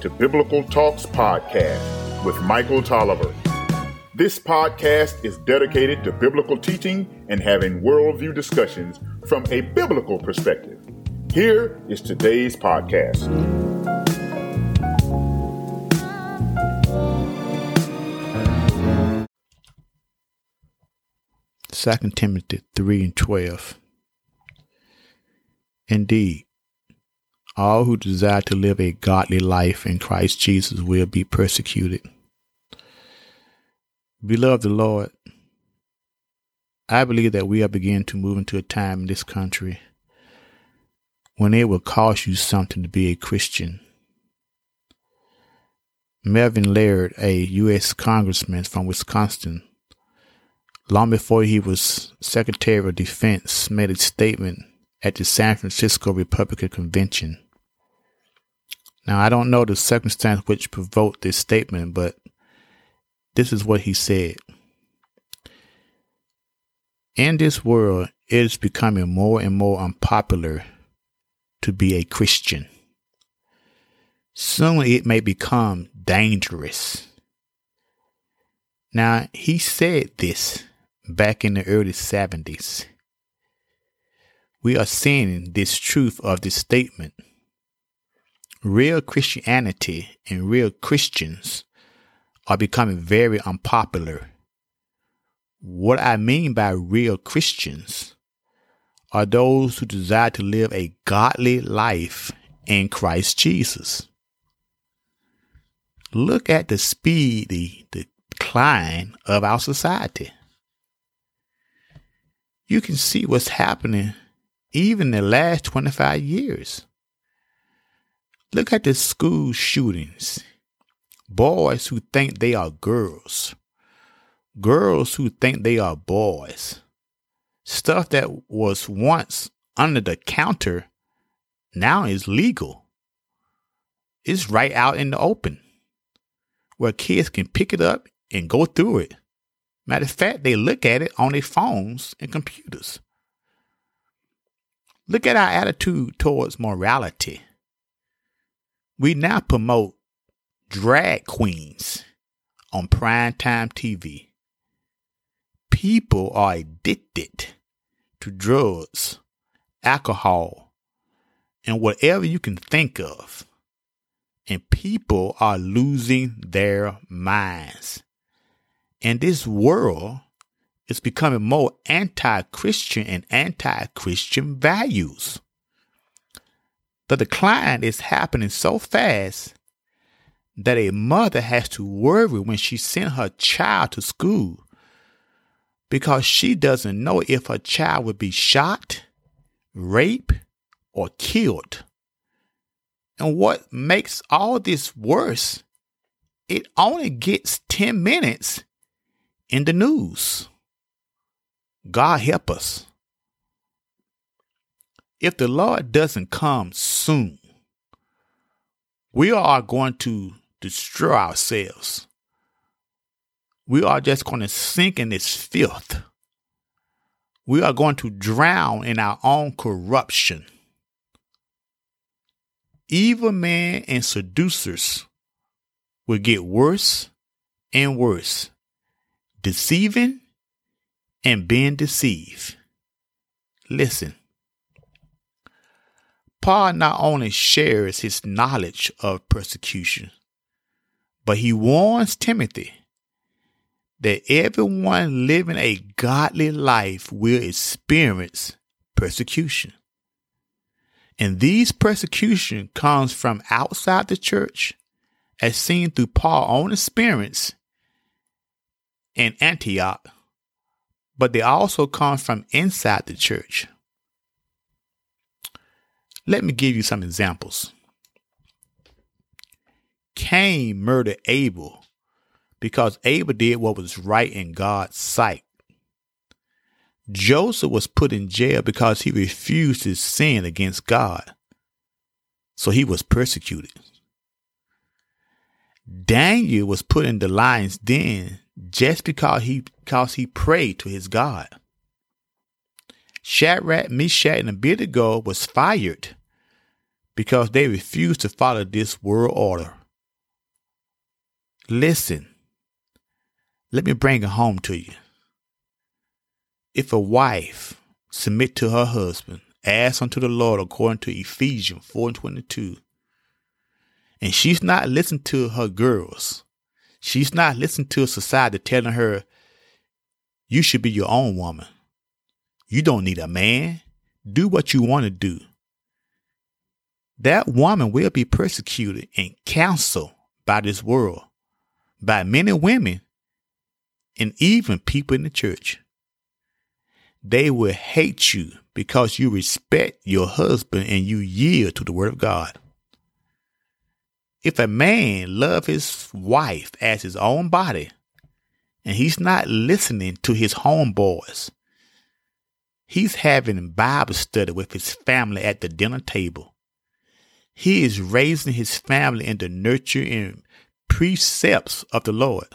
to Biblical Talks Podcast with Michael Tolliver. This podcast is dedicated to biblical teaching and having worldview discussions from a biblical perspective. Here is today's podcast. Second Timothy 3 and 12. Indeed, all who desire to live a godly life in Christ Jesus will be persecuted. Beloved the Lord, I believe that we are beginning to move into a time in this country when it will cost you something to be a Christian. Melvin Laird, a U.S. congressman from Wisconsin, long before he was Secretary of Defense, made a statement at the San Francisco Republican Convention. Now, I don't know the circumstance which provoked this statement, but this is what he said. In this world, it is becoming more and more unpopular to be a Christian. Soon it may become dangerous. Now, he said this back in the early 70s. We are seeing this truth of this statement. Real Christianity and real Christians are becoming very unpopular. What I mean by real Christians are those who desire to live a godly life in Christ Jesus. Look at the speedy decline of our society you can see what's happening even in the last 25 years. Look at the school shootings. Boys who think they are girls. Girls who think they are boys. Stuff that was once under the counter now is legal. It's right out in the open where kids can pick it up and go through it. Matter of fact, they look at it on their phones and computers. Look at our attitude towards morality. We now promote drag queens on primetime TV. People are addicted to drugs, alcohol, and whatever you can think of. And people are losing their minds. And this world is becoming more anti Christian and anti Christian values. The decline is happening so fast that a mother has to worry when she sends her child to school because she doesn't know if her child will be shot, raped, or killed. And what makes all this worse, it only gets 10 minutes in the news. God help us. If the Lord doesn't come soon, we are going to destroy ourselves. We are just going to sink in this filth. We are going to drown in our own corruption. Evil men and seducers will get worse and worse deceiving and being deceived. Listen, Paul not only shares his knowledge of persecution, but he warns Timothy that everyone living a godly life will experience persecution. And these persecution comes from outside the church, as seen through Paul's own experience in Antioch, but they also come from inside the church. Let me give you some examples. Cain murdered Abel because Abel did what was right in God's sight. Joseph was put in jail because he refused to sin against God. So he was persecuted. Daniel was put in the lion's den just because he because he prayed to his God. Shadrach, Meshach, and Abednego was fired because they refused to follow this world order Listen, let me bring it home to you. If a wife submit to her husband, as unto the Lord according to Ephesians 4 and 22, and she's not listening to her girls, she's not listening to society telling her, you should be your own woman. You don't need a man. Do what you want to do. That woman will be persecuted and counseled by this world, by many women, and even people in the church. They will hate you because you respect your husband and you yield to the word of God. If a man love his wife as his own body, and he's not listening to his homeboys, he's having Bible study with his family at the dinner table. He is raising his family in the nurture and precepts of the Lord.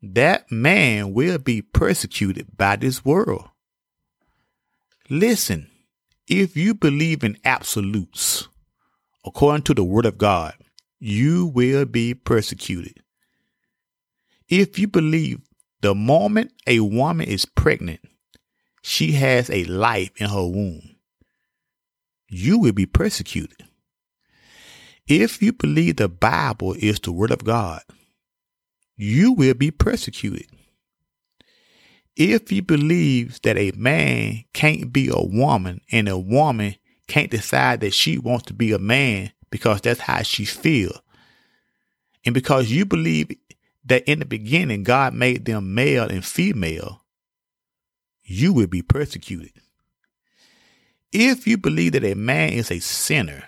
That man will be persecuted by this world. Listen, if you believe in absolutes, according to the word of God, you will be persecuted. If you believe the moment a woman is pregnant, she has a life in her womb you will be persecuted. If you believe the Bible is the Word of God, you will be persecuted. If you believe that a man can't be a woman and a woman can't decide that she wants to be a man because that's how she feels, and because you believe that in the beginning God made them male and female, you will be persecuted. If you believe that a man is a sinner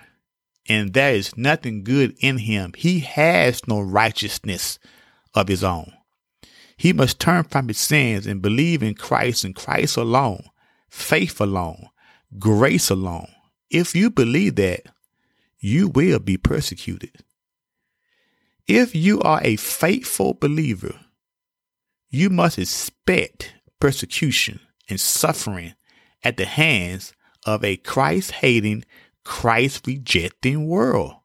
and there is nothing good in him, he has no righteousness of his own. He must turn from his sins and believe in Christ and Christ alone, faith alone, grace alone. If you believe that, you will be persecuted. If you are a faithful believer, you must expect persecution and suffering at the hands of a Christ hating, Christ rejecting world.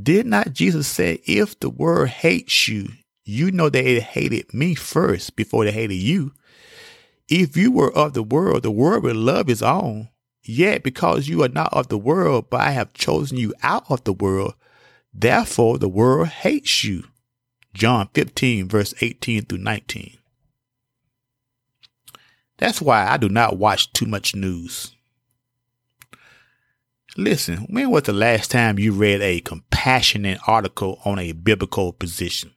Did not Jesus say, if the world hates you, you know that it hated me first before they hated you? If you were of the world, the world would love its own. Yet because you are not of the world, but I have chosen you out of the world, therefore the world hates you. John 15 verse 18 through 19. That's why I do not watch too much news. Listen, when was the last time you read a compassionate article on a biblical position?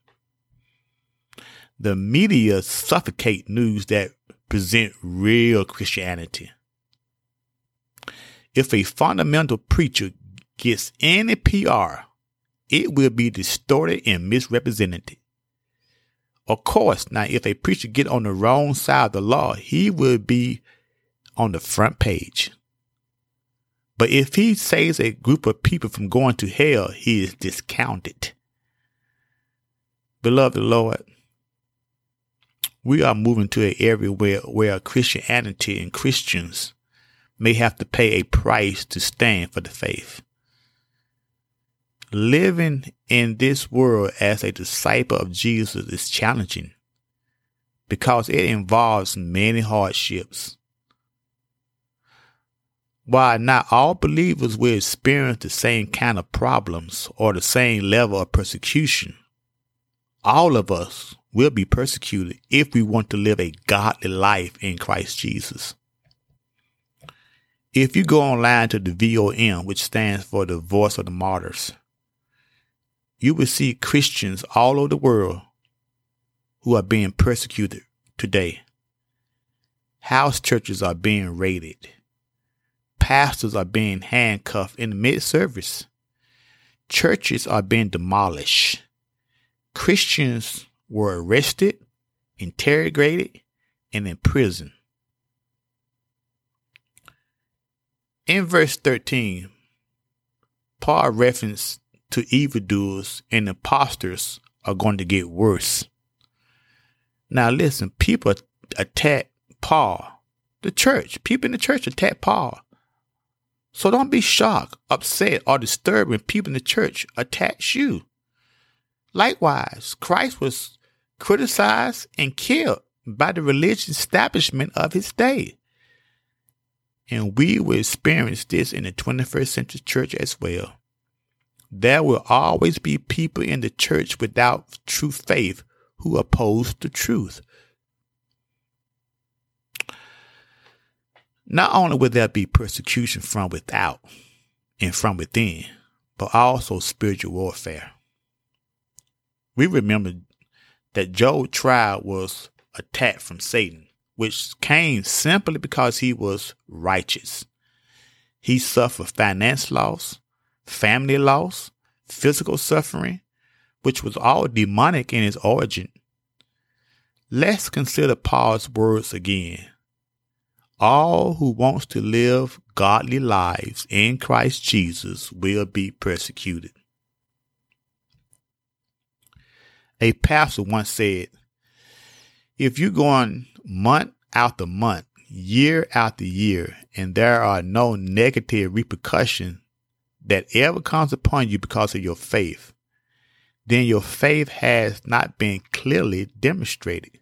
The media suffocate news that present real Christianity. If a fundamental preacher gets any PR, it will be distorted and misrepresented. Of course, now if a preacher get on the wrong side of the law, he will be on the front page. But if he saves a group of people from going to hell, he is discounted. Beloved Lord, we are moving to an area where, where Christianity and Christians may have to pay a price to stand for the faith. Living in this world as a disciple of Jesus is challenging because it involves many hardships. While not all believers will experience the same kind of problems or the same level of persecution, all of us will be persecuted if we want to live a godly life in Christ Jesus. If you go online to the VOM, which stands for the Voice of the Martyrs, you will see Christians all over the world who are being persecuted today. House churches are being raided Pastors are being handcuffed in mid service. Churches are being demolished. Christians were arrested, interrogated, and imprisoned. In verse 13, Paul referenced to evildoers and impostors are going to get worse. Now listen, people attack Paul, the church. People in the church attack Paul. So don't be shocked, upset, or disturbed when people in the church attack you. Likewise, Christ was criticized and killed by the religious establishment of his day. And we will experience this in the 21st century church as well. There will always be people in the church without true faith who oppose the truth. Not only will there be persecution from without and from within, but also spiritual warfare. We remember that Job's trial was attacked from Satan, which came simply because he was righteous. He suffered finance loss, family loss, physical suffering, which was all demonic in its origin. Let's consider Paul's words again. All who wants to live godly lives in Christ Jesus will be persecuted. A pastor once said, if you're going month after month, year after year, and there are no negative repercussions that ever comes upon you because of your faith, then your faith has not been clearly demonstrated.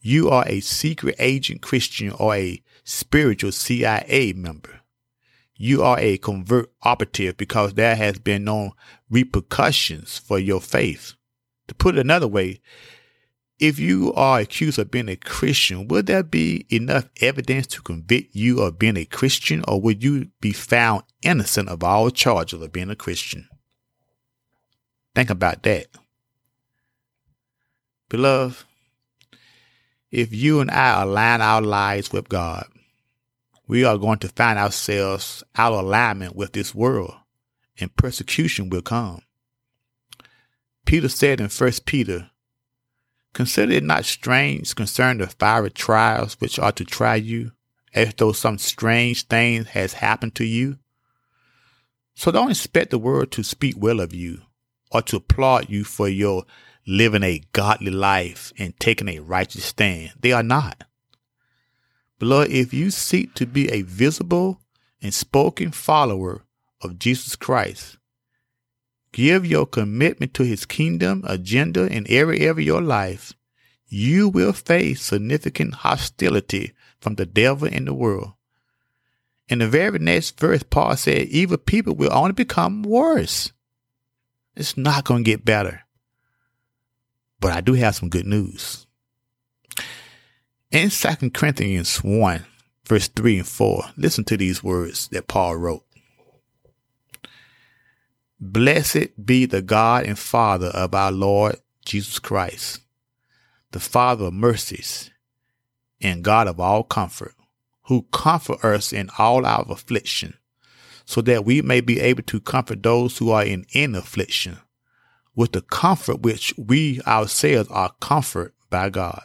You are a secret agent Christian or a spiritual CIA member. You are a convert operative because there has been no repercussions for your faith. To put it another way, if you are accused of being a Christian, would there be enough evidence to convict you of being a Christian, or would you be found innocent of all charges of being a Christian? Think about that. Beloved, if you and I align our lives with God, we are going to find ourselves out of alignment with this world, and persecution will come. Peter said in 1 Peter Consider it not strange concerning the fiery trials which are to try you, as though some strange thing has happened to you. So don't expect the world to speak well of you or to applaud you for your living a godly life and taking a righteous stand. They are not. Beloved, if you seek to be a visible and spoken follower of Jesus Christ, give your commitment to his kingdom agenda in every area of your life, you will face significant hostility from the devil and the world. In the very next verse, Paul said, evil people will only become worse. It's not going to get better. But I do have some good news. In 2 Corinthians 1, verse 3 and 4, listen to these words that Paul wrote. Blessed be the God and Father of our Lord Jesus Christ, the Father of mercies and God of all comfort, who comfort us in all our affliction, so that we may be able to comfort those who are in any affliction with the comfort which we ourselves are comforted by God.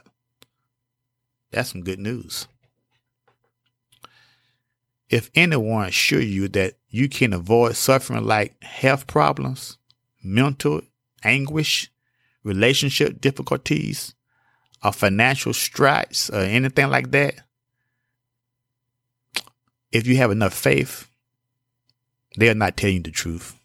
That's some good news. If anyone assure you that you can avoid suffering like health problems, mental anguish, relationship difficulties, or financial strife, or anything like that, if you have enough faith, they are not telling you the truth.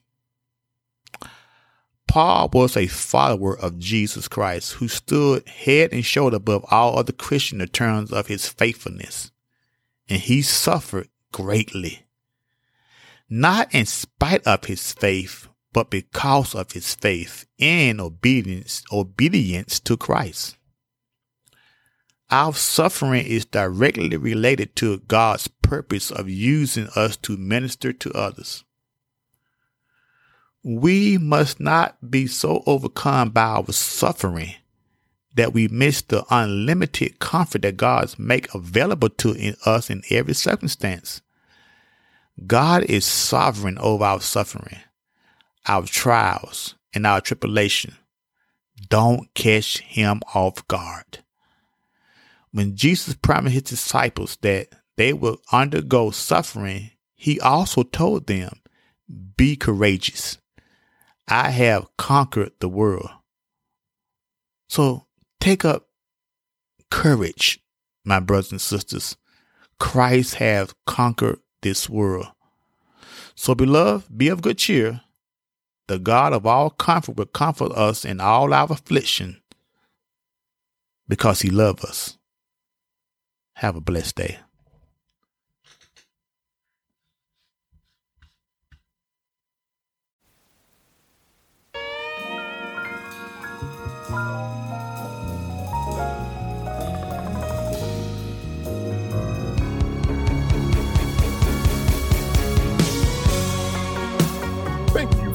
Paul was a follower of Jesus Christ who stood head and shoulder above all other Christians in terms of his faithfulness. And he suffered greatly. Not in spite of his faith, but because of his faith and obedience, obedience to Christ. Our suffering is directly related to God's purpose of using us to minister to others. We must not be so overcome by our suffering that we miss the unlimited comfort that God make available to us in every circumstance. God is sovereign over our suffering, our trials, and our tribulation. Don't catch him off guard. When Jesus promised his disciples that they will undergo suffering, he also told them, Be courageous. I have conquered the world. So Take up courage, my brothers and sisters. Christ has conquered this world. So, beloved, be of good cheer. the God of all comfort will comfort us in all our affliction because he loves us. Have a blessed day.